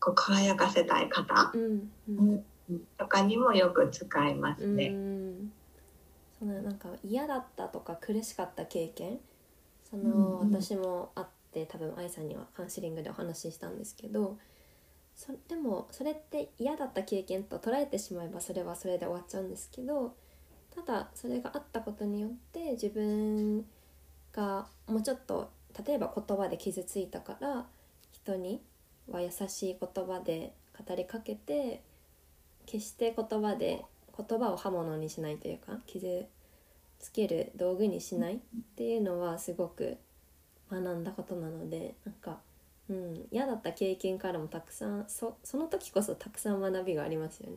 こう輝かせたい方、うんとかにもよく使いますね。そのなんか嫌だったとか苦しかった経験？その、私もあって多分愛さんにはカウンセリングでお話ししたんですけどそでもそれって嫌だった経験と捉えてしまえばそれはそれで終わっちゃうんですけどただそれがあったことによって自分がもうちょっと例えば言葉で傷ついたから人には優しい言葉で語りかけて決して言葉で言葉を刃物にしないというか傷つける道具にしないっていうのはすごく学んだことなのでなんかうん、嫌だった経験からもたくさんそその時こそたくさん学びがありますよね。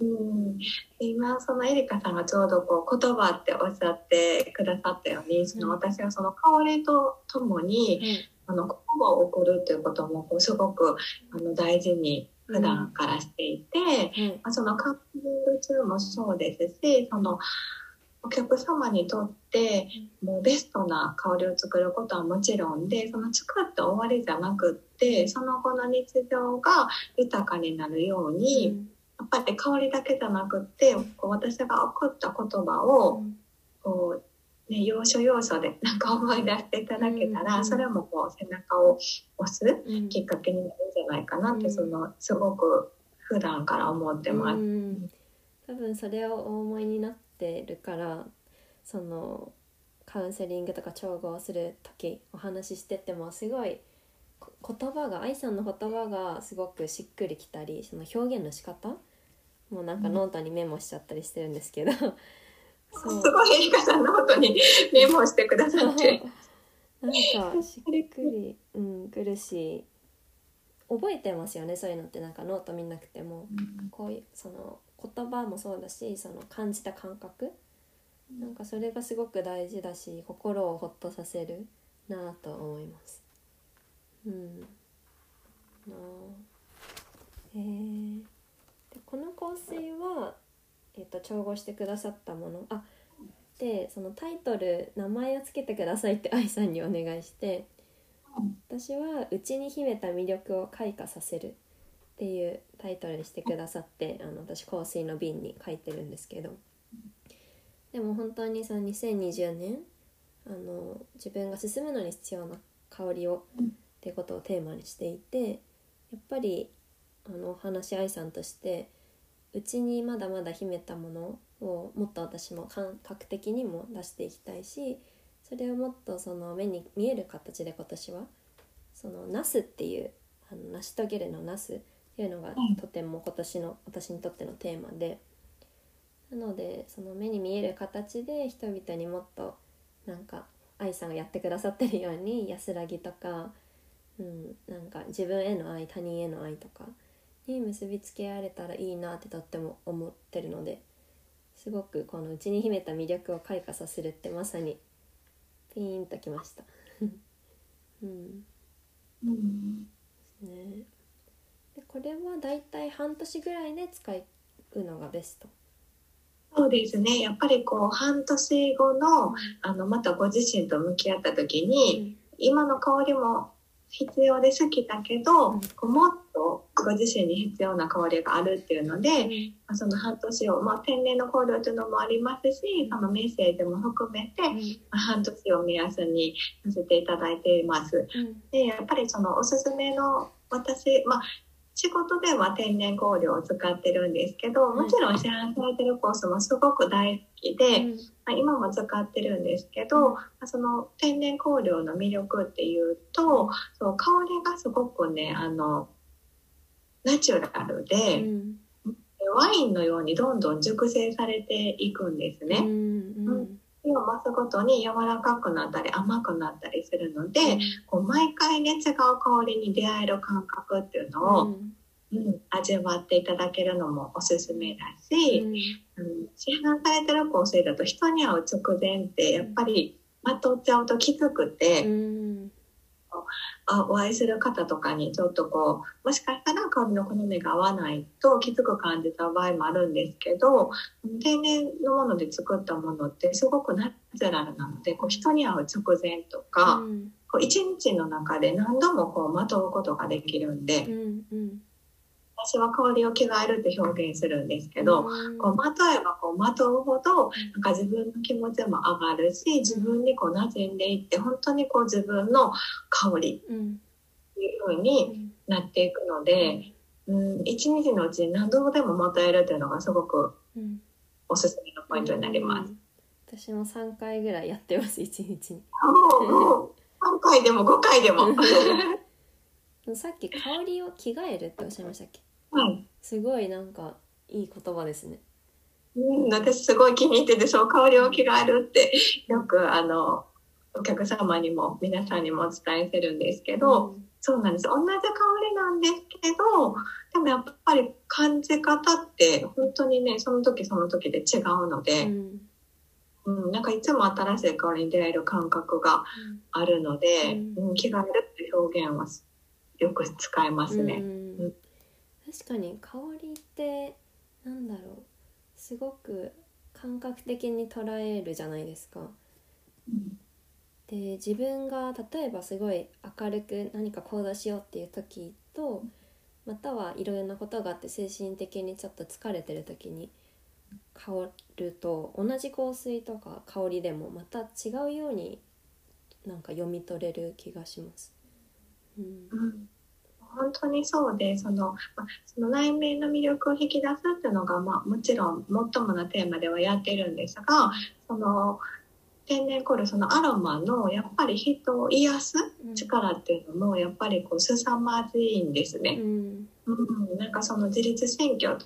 うん、今そのエリカさんがちょうどこう言葉っておっしゃってくださったようにその私はその香りとともに、うん、あの言葉を送るということもこうすごくあの大事に普段からしていて、うん、まあ、そのカップリング中もそうですしそのお客様にとってもうベストな香りを作ることはもちろんでその作って終わりじゃなくってその後の日常が豊かになるように、うん、やっぱり香りだけじゃなくってこう私が送った言葉をこう、ね、要所要所で なんか思い出していただけたら、うん、それもこう背中を押すきっかけになるんじゃないかなって、うん、そのすごく普段から思ってます。多分それをお思いになってるからそのカウンセリングとか調合する時お話ししててもすごい言葉が愛さんの言葉がすごくしっくりきたりその表現の仕方もうなんかノートにメモしちゃったりしてるんですけど、すごいエリカさんノートにメモしてくださって。なんかしっくり、うん、苦し。い覚えてますよねそういうのってなんかノート見なくても、うん、こういうその言葉もそうだしその感じた感覚。なんかそれがすごく大事だし心をほっとさせるなと思います。うん、なえー、でこの香水は、えーと、調合してくださったもの。あでそのタイトル名前を付けてくださいって愛さんにお願いして私は「内に秘めた魅力を開花させる」っていうタイトルにしてくださってあの私香水の瓶に書いてるんですけど。でも本当にその2020年あの自分が進むのに必要な香りをっていうことをテーマにしていてやっぱりあのお話し愛さんとしてうちにまだまだ秘めたものをもっと私も感覚的にも出していきたいしそれをもっとその目に見える形で今年はそのナスっていうあの成し遂げるのナスっていうのがとても今年の私にとってのテーマでなのでその目に見える形で人々にもっとなんか愛さんがやってくださってるように安らぎとか、うん、なんか自分への愛他人への愛とかに結びつけられたらいいなってとっても思ってるのですごくこの内に秘めた魅力を開花させるってまさにピーンときました。うんうんね、でこれはだいたい半年ぐらいで使うのがベスト。そうですね。やっぱりこう半年後のあのまたご自身と向き合った時に、今の香りも必要で好きだけど、うんこうもっとご自身に必要な香りがあるっていうので、まあその半年を、まあ、天然の香料というのもありますし、そのメッセージも含めて、うん。まあ半年を目安にさせていただいています。うん。でやっぱりそのおすすめの私、まあ、仕事では天然香料を使ってるんですけどもちろん市販されてるコースもすごく大好きで、まあ、今も使ってるんですけど、まあその天然香料の魅力っていうとそう香りがすごくねあのナチュラルうで、ん。ワインのようにどんどん熟成されていくんですね。うんうん。火を増すごとに柔らかくなったり甘くなったりするので、こう毎回ね違う香りに出会える感覚っていうのを、うんうん味わっていただけるのもおすすめだし、うん。市販されてる香水だと人に会う直前ってやっぱりまとっちゃうときつくて、うんあお会いする方とかにちょっとこうもしかしたら香りの好みが合わないときつく感じた場合もあるんですけど天然のもので作ったものってすごくナチュラルなのでこう人に会う直前とか、うん。こう一日の中で何度もこうまとうことができるんで、うんうん私は香りを着替えるって表現するんですけど、こうまとえばこうまとうほどなんか自分の気持ちも上がるし自分にこう馴染んでいって本当にこう自分の香りうん。っていう風になっていくので、うん、一日のうちに何度でもまとえるっていうのがすごくうん。おすすめのポイントになります。私も3回ぐらいやってます一日に。もうもう3回でも5回でも。さっき香りを着替えるっておっしゃいましたっけ？はい。すごいなんかいい言葉ですね。うん、私すごい気に入っててそう香りを着替えるってよくあのお客様にも皆さんにもお伝えしてるんですけど、そうなんです。同じ香りなんですけどでもやっぱり感じ方って本当にねその時その時で違うのうで、ん。うんなんかいつも新しい香りに出会える感覚があるので、ううん着替えるって表現はよく使えますね。うん確かに香りってなんだろうすごく感覚的に捉えるじゃないですか。で自分が例えばすごい明るく何か行動しようっていう時とまたはいろいろなことがあって精神的にちょっと疲れてる時に香ると同じ香水とか香りでもまた違うようになんか読み取れる気がします。うん本当にそうでその,、まあ、その内面の魅力を引き出すっていうのが、まあ、もちろん最もなテーマではやってるんですがその天然香料そのアロマのやっぱり人を癒す力っていうのもやっぱりこう凄まじいんですうね。ん。うん、なんかその自律神経を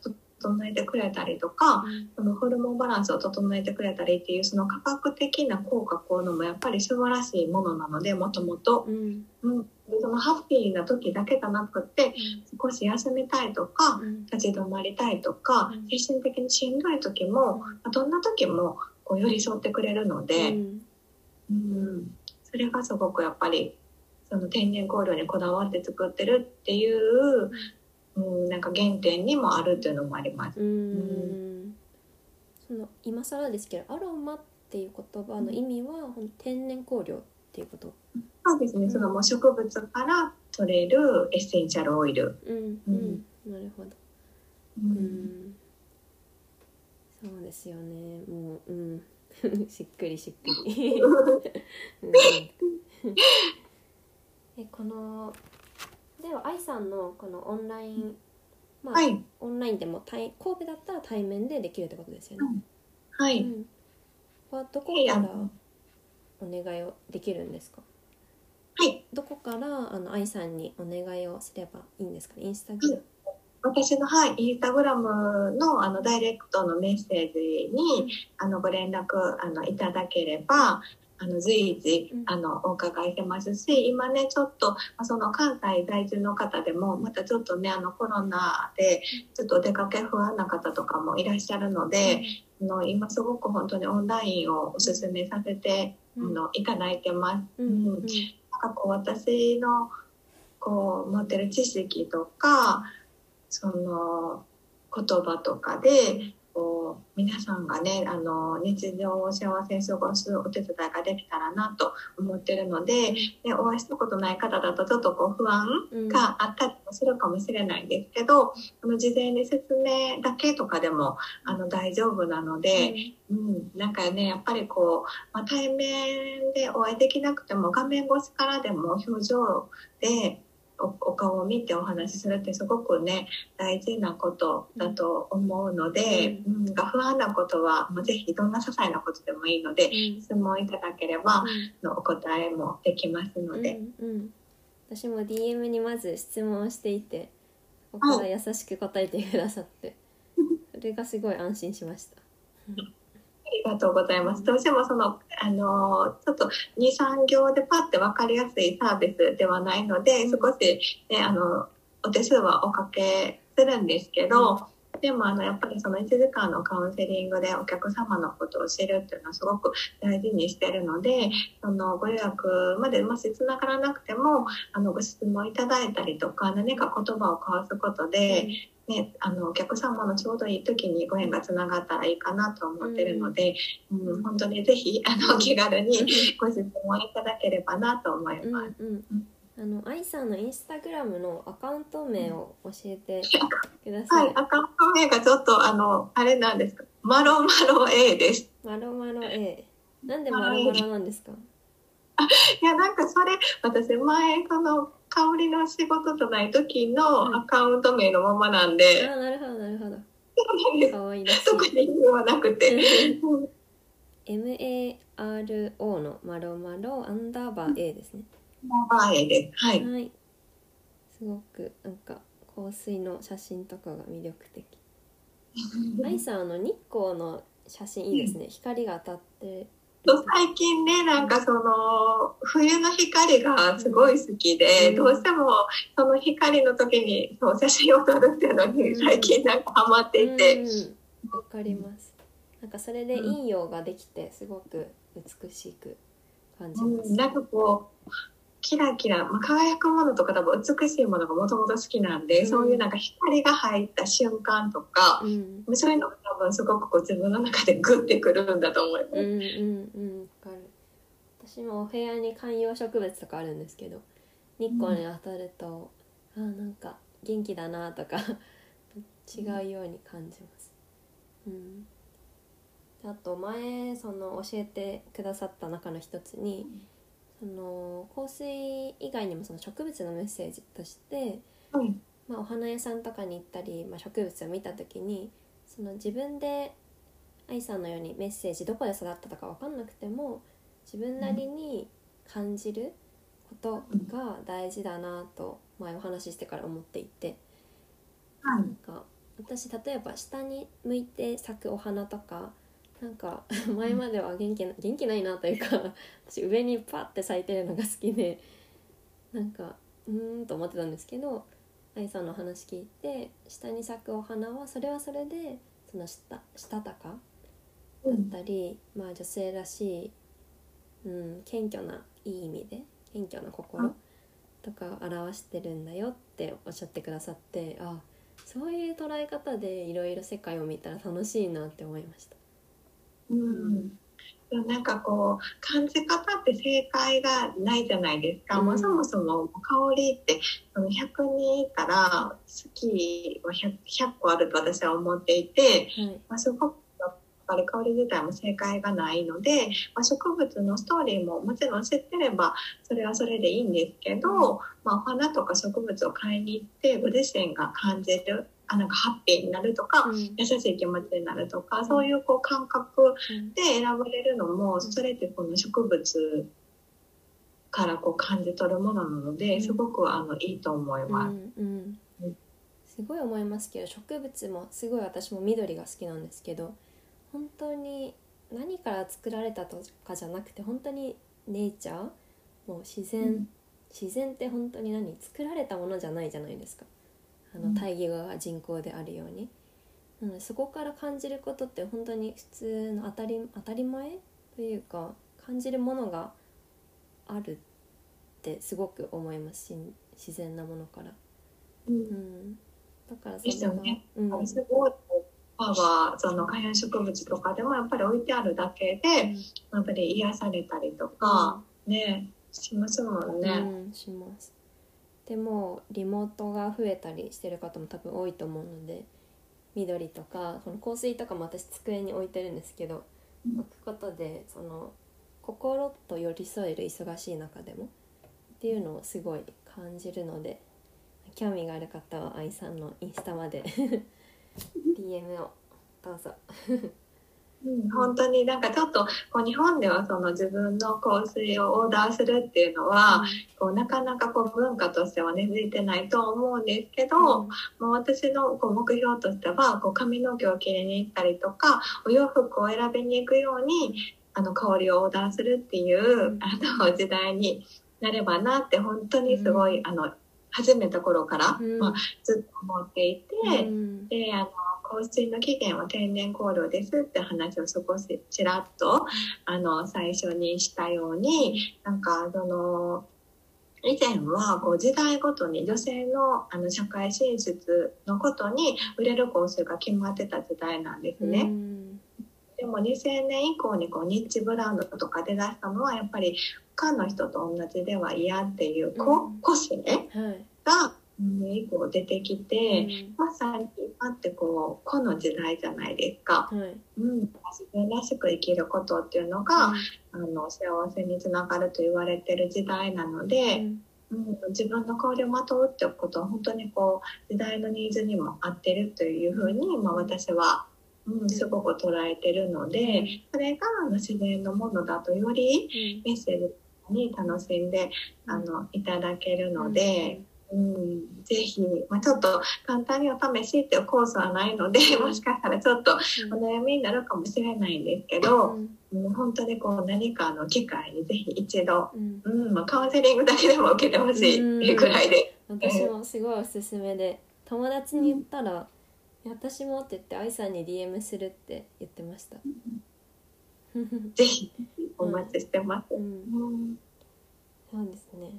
整えてくれたりとかそのホルモンバランスを整えてくれたりっていうその科学的な効果こういうのもやっぱり素晴らしいものなのでもともと。うん。うそのハッピーな時だけじゃなくって少し休みたいとかうん。立ち止まりたいとかうん。精神的にしんどい時もまあどんな時もこう寄り添ってくれるのうで、ん。うん、それがすごくやっぱりその天然香料にこだわって作ってるっていう、うん、なんか原点にもあるっていうのもあります。うんその今更ですけどアロマっていう言葉の意味はほん天然香料っていうこと？そうですね、そのもう植物から取れるエッセンシャルオイル。うんううんんなるほど。ううんんそうですよね。もううん しっくりしっくり。うん えこのでは愛さんのこのオンラインまあ、はい、オンラインでも対神戸だったら対面でできるってことですよね。はい、うん、はどこはいからお願いをできるんですか？はい、どこからあの愛さんにお願いをすればいいんですかね？インスタグラム、私の、はい、インスタグラムのあのダイレクトのメッセージにあのご連絡あのいただければあの随時あのお伺いしてますし今ねちょっとその関西在住の方でもまたちょっとねあのコロナでちょっとお出かけ不安な方とかもいらっしゃるので、あの今すごく本当にオンラインをおすすめさせて、あのいただいてます。うん。うん。なんかこう私のこう持ってる知識とかその言葉とかでこう皆さんがねあの日常を幸せに過ごすお手伝いができたらなと思ってるので、でお会いしたことない方だとちょっとこう不安うん。があったりもするかもしれないんですけど、あの事前に説明だけとかでもあの大丈夫なので。うん、なんかねやっぱりこう、まあ、対面でお会いできなくても画面越しからでも表情でおお顔を見てお話しするってすごくね大事なことだと思うので、うん。が不安なことはもうぜひどんな些細なことでもいいのでうん。質問いただければあのお答えもできますので、うんうん、私も DM にまず質問をしていてここから優しく答えてくださって、それがすごい安心しました。ありがとうございます。どうしてもその、あの、ちょっと2、3行でパッて分かりやすいサービスではないので、うん少し、ね、あの、お手数はおかけするんですけど、でもあのやっぱりその1時間のカウンセリングでお客様のことを知るっていうのはすごく大事にしてるのでそのご予約までもしつながらなくてもあのご質問いただいたりとか何か言葉を交わすことで、ね、あのお客様のちょうどいい時にご縁がつながったらいいかなと思ってるので、うん本当にぜひあの気軽にご質問いただければなと思いうんます。うんあの愛さんのインスタグラムのアカウント名を教えてくださ。はいい、アカウント名がちょっとあのあれなんですか、マロマロ A です。マロマロ A。なんでマロマロなんですか？いやなんかそれ私前その香りの仕事じゃない時のアカウント名のままなんあで、ーなるほどなるほど。可愛らしい。特に意味はなくて。MARO のマロマロアンダーバー A ですね。前です。はい。はい。すごくなんか香水の写真とかが魅力的。愛さんあの日光の写真いいですね。光が当たって。最近ねなんかその冬の光がすごい好きで、うんどうしてもその光の時にそう写真を撮るっていうのに最近なんかハマっていて、うん。わかります。なんかそれで陰陽ができてすごく美しく感じます。うんなんかこうキラキラ、まあ、輝くものとか多分美しいものがもともと好きなんで、うん。そういうなんか光が入った瞬間とか、うん。そういうのが多分すごくこう自分の中でグッてくるんだと思います。うんうんうん。わかる。私もお部屋に観葉植物とかあるんですけど日光に当たると、あーなんか元気だなとか 違うように感じます、うん、あと前その教えてくださった中の一つにその香水以外にもその植物のメッセージとしてうん。まあ、お花屋さんとかに行ったり、まあ、植物を見た時にその自分で愛さんのようにメッセージどこで育ったとか分かんなくても自分なりに感じることが大事だなと前お話ししてから思っていてはい。なんか私例えば下に向いて咲くお花とかなんか 前までは元気な元気ないなというか 私上にパッて咲いてるのが好きでなんかうーんと思ってたんですけど愛さんの話聞いて下に咲くお花はそれはそれでそのしたしたたかだったり、まあ女性らしい、うん、謙虚ないい意味で謙虚な心とかを表してるんだよっておっしゃってくださってあそういう捉え方でいろいろ世界を見たら楽しいなって思いました。うん。なんかこう感じ方って正解がないじゃないですか、うん。もうそもそも香りってその100人いたら好きは 100, 100個あると私は思っていて、はい。まあ、すごくやっぱり香り自体も正解がないので、まあ、植物のストーリーももちろん知ってればそれはそれでいいんですけど、まあ、お花とか植物を買いに行ってご自身が感じるあなんかハッピーになるとか、うん。優しい気持ちになるとかそういうこう感覚うんで選ばれるのもそれってこの植物からこう感じ取るものなので、すごくあのいいと思います。うんうん。すごい思いますけど植物もすごい私も緑が好きなんですけど本当に何から作られたとかじゃなくて本当にネイチャー？もう自然、うん。自然って本当に何？作られたものじゃないじゃないですかあうん。の大義が人工であるように、なのでそこから感じることって本当に普通の当たり当たり前というか感じるものがあるってすごく思いますし自然なものから、うん。うん、だからそですよね。うん。すごいパワーその観葉植物とかでもやっぱり置いてあるだけで、やっぱり癒されたりとか、ねしますもんね。うん、しますでもリモートが増えたりしてる方も多分多いと思うので緑とかこの香水とかも私机に置いてるんですけどうん置くことでその心と寄り添える忙しい中でもっていうのをすごい感じるので興味がある方は愛さんのインスタまで DM をどうぞ。うん、本当になんかちょっとこう日本ではその自分の香水をオーダーするっていうのは、こうなかなかこう文化としては根付いてないと思うんですけど、もう私のこう目標としてはこう髪の毛を切りに行ったりとかお洋服を選びに行くようにあの香りをオーダーするっていうあの時代になればなって本当にすごい、あの始めた頃から、うん。まあ、ずっと思っていて。うん。であの香水の起源は天然香料ですって話を少しちらっとあの最初にしたようになんかその以前はこう時代ごとに女性のあの社会進出のことに売れる香水が決まってた時代なんですね。うん。でも2000年以降にこうニッチブランドとか出だしたのはやっぱり他の人と同じでは嫌っていう個性はい。が、うん、以降出てきて。うん。まさに今ってこうこの時代じゃないですか、はい。うん、自分らしく生きることっていうのが、あの幸せにつながると言われてる時代なのうで、ん。うん自分の香りをまとうってことは本当にこう時代のニーズにも合ってるというふうに、まあ、私は、うん、すごく捉えてるのでそれがあの自然のものだとよりメッセージに楽しんであのいただけるので。うん、ぜひ、まあ、ちょっと簡単にお試しっていうコースはないので、もしかしたらちょっとお悩みになるかもしれないんですけど、うん、本当にこう何かの機会にぜひ一度、うん。うんまあ、カウンセリングだけでも受けてほしいっていうくらいで、私もすごいおすすめで友達に言ったら「いや私も」って言って愛さんに DM するって言ってました。ぜひお待ちしてます。うん。うん。そうですね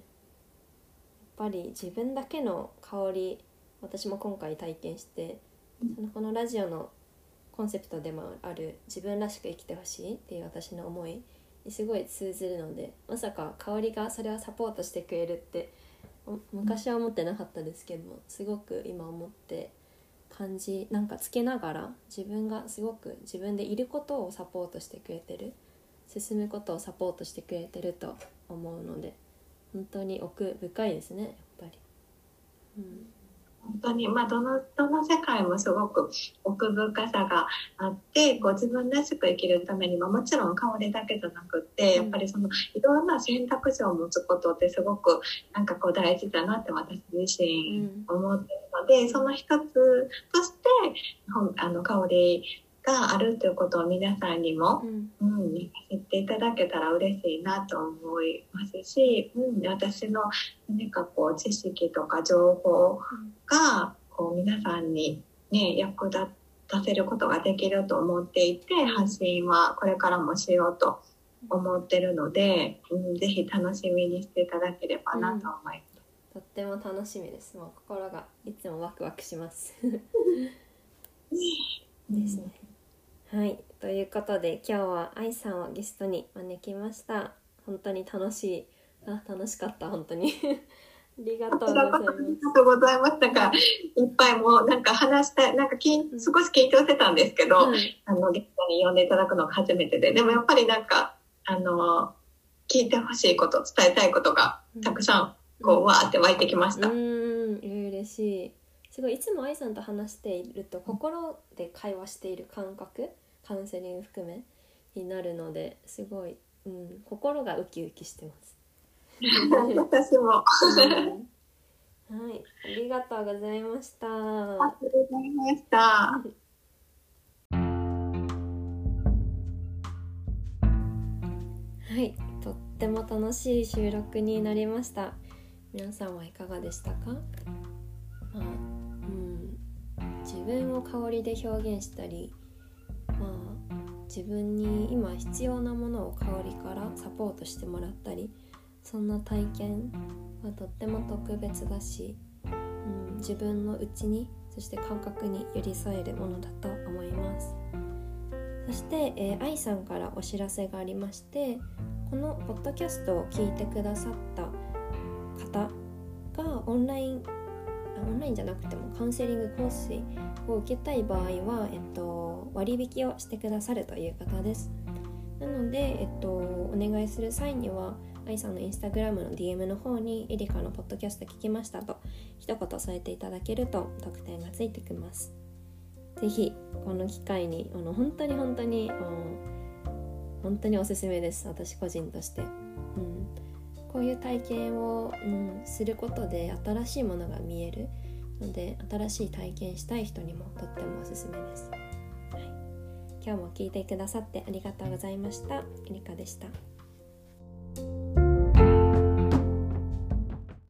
ぱり自分だけの香り私も今回体験してそのこのラジオのコンセプトでもある自分らしく生きてほしいっていう私の思いにすごい通ずるのでまさか香りがそれをサポートしてくれるって昔は思ってなかったですけどすごく今思って感じなんかつけながら自分がすごく自分でいることをサポートしてくれてる進むことをサポートしてくれてると思うので本当に奥深いですねやっぱり。うん本当に、まあ、どのどの世界もすごく奥深さがあってこう自分らしく生きるためにはもちろん香りだけじゃなくってやっぱりそのいろんな選択肢を持つことってすごくなんかこう大事だなって私自身思ってるので、その一つとしてあの香りがあるということを皆さんにもう、ん。うん、知っていただけたら嬉しいなと思いますし、うん、私の何かこう知識とか情報がこう皆さんに、ね、役立たせることができると思っていて発信はこれからもしようと思ってるので、うん、ぜひ楽しみにしていただければなと思います。とっても楽しみです。もう心がいつもワクワクします。ですねはいということで今日は愛さんをゲストに招きました。本当に楽しい。あ楽しかった本当に。ありがとうございまありがとうございます。なんか、いっぱいもう、なんか話したい、なんかきん少し緊張してたんですけど、す、はい。あの、ゲストに呼んでいただくのが初めてで、でもやっぱりなんか、あの、聞いてほしいこと、伝えたいことがたくさん、こう、わーって湧いてきました。うんうん嬉しい。すごいいつも愛さんと話していると心で会話している感覚カウンセリング含めになるのですごい、うん、心がウキウキしてます私も。はい、ありがとうございました。ありがとうございました。はい、とっても楽しい収録になりました。皆さんはいかがでしたか？まあ、うん、自分を香りで表現したり、まあ自分に今必要なものを香りからサポートしてもらったり、そんな体験はとっても特別だし、うん、自分の内にそして感覚に寄り添えるものだと思います。そして、えー、愛さんからお知らせがありましてこのポッドキャストを聞いてくださった方がオンラインオンラインじゃなくてもカウンセリングコースを受けたい場合は、えっと、割引をしてくださるという方です。なので、えっと、お願いする際には愛さんのインスタグラムの DM の方にエリカのポッドキャスト聞きましたと一言添えていただけると特典がついてきます。是非この機会にあの本当に本当に本当におすすめです。私個人として、うん、こういう体験を、うん、することで新しいものが見えるので新しい体験したい人にもとってもおすすめです、今日も聞いてくださってありがとうございました。えりかでした。